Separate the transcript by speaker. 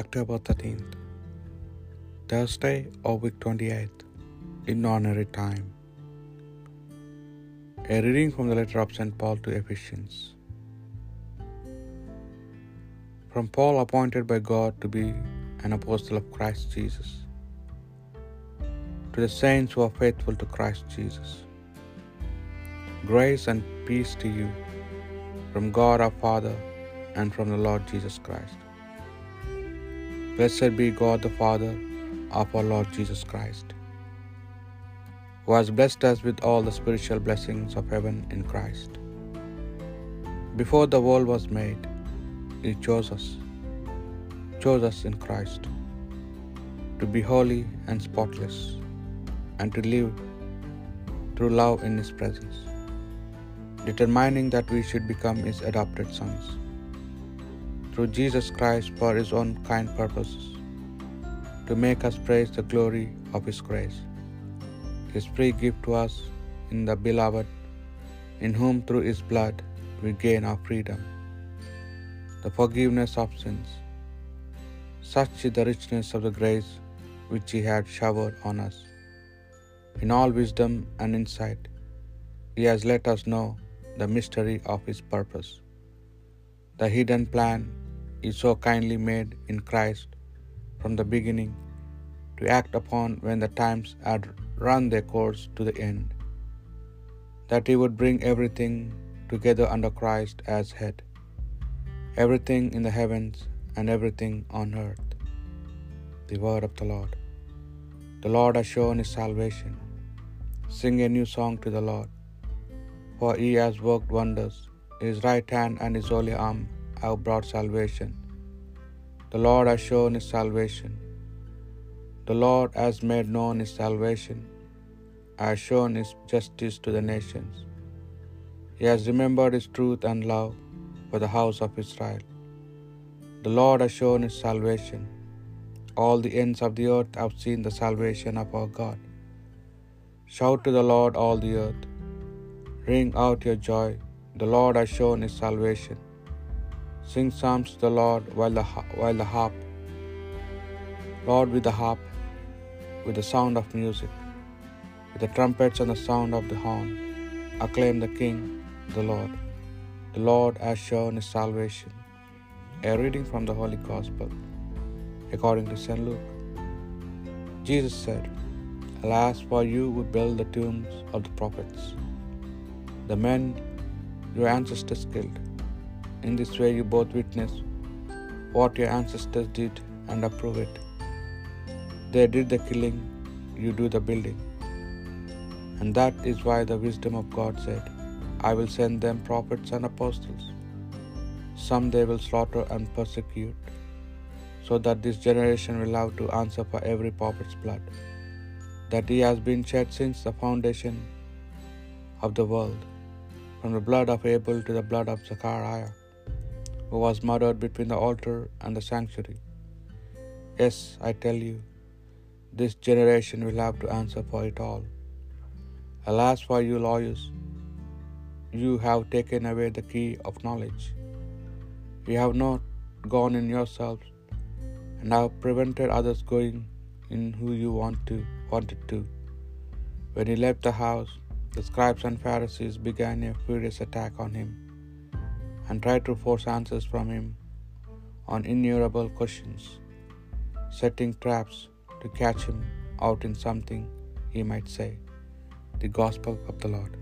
Speaker 1: October 13th, Thursday of week 28th, in ordinary time. A reading from the letter of St. Paul to Ephesians. From Paul, appointed by God to be an apostle of Christ Jesus, to the saints who are faithful to Christ Jesus. Grace and peace to you from God our Father and from the Lord Jesus Christ. Blessed be God the Father of our Lord Jesus Christ, who has blessed us with all the spiritual blessings of heaven in Christ. Before the world was made, He chose us, chose us in Christ, to be holy and spotless, and to live through love in His presence, determining that we should become His adopted sons through Jesus Christ for His own kind purposes, to make us praise the glory of His grace, His free gift to us in the Beloved, in whom through His blood we gain our freedom, the forgiveness of sins. Such is the richness of the grace which He had showered on us. In all wisdom and insight, He has let us know the mystery of His purpose, the hidden plan He so kindly made in Christ from the beginning to act upon when the times had run their course to the end, that He would bring everything together under Christ as head, everything in the heavens and everything on earth. The word of the Lord. The Lord has shown His salvation. Sing a new song to the Lord, for He has worked wonders. His right hand and His holy arm have brought salvation. The Lord has shown His salvation. The Lord has made known His salvation, has shown His justice to the nations. He has remembered His truth and love for the house of Israel. The Lord has shown His salvation. All the ends of the earth have seen the salvation of our God. Shout to the Lord, all the earth. Ring out your joy. The Lord has shown His salvation. Sing psalms to the Lord while the, while the harp, Lord with the harp, with the sound of music, with the trumpets and the sound of the horn. Acclaim the King, the Lord. The Lord has shown His salvation. A reading from the Holy Gospel according to St. Luke. Jesus said, Alas, for you who build the tombs of the prophets, the men your ancestors killed. In this way you both witness what your ancestors did and approve it. They did the killing, you do the building. And that is why the wisdom of God said, I will send them prophets and apostles. Some they will slaughter and persecute, so that this generation will have to answer for every prophet's blood, that he has been shed since the foundation of the world, from the blood of Abel to the blood of Zechariah who was murdered between the altar and the sanctuary. Yes, I tell you, this generation will have to answer for it all. Alas for you lawyers, you have taken away the key of knowledge. You have not gone in yourselves and have prevented others going in who you want to wanted to. When he left the house, the scribes and Pharisees began a furious attack on him and tried to force answers from him on innumerable questions, setting traps to catch him out in something he might say. The Gospel of the Lord.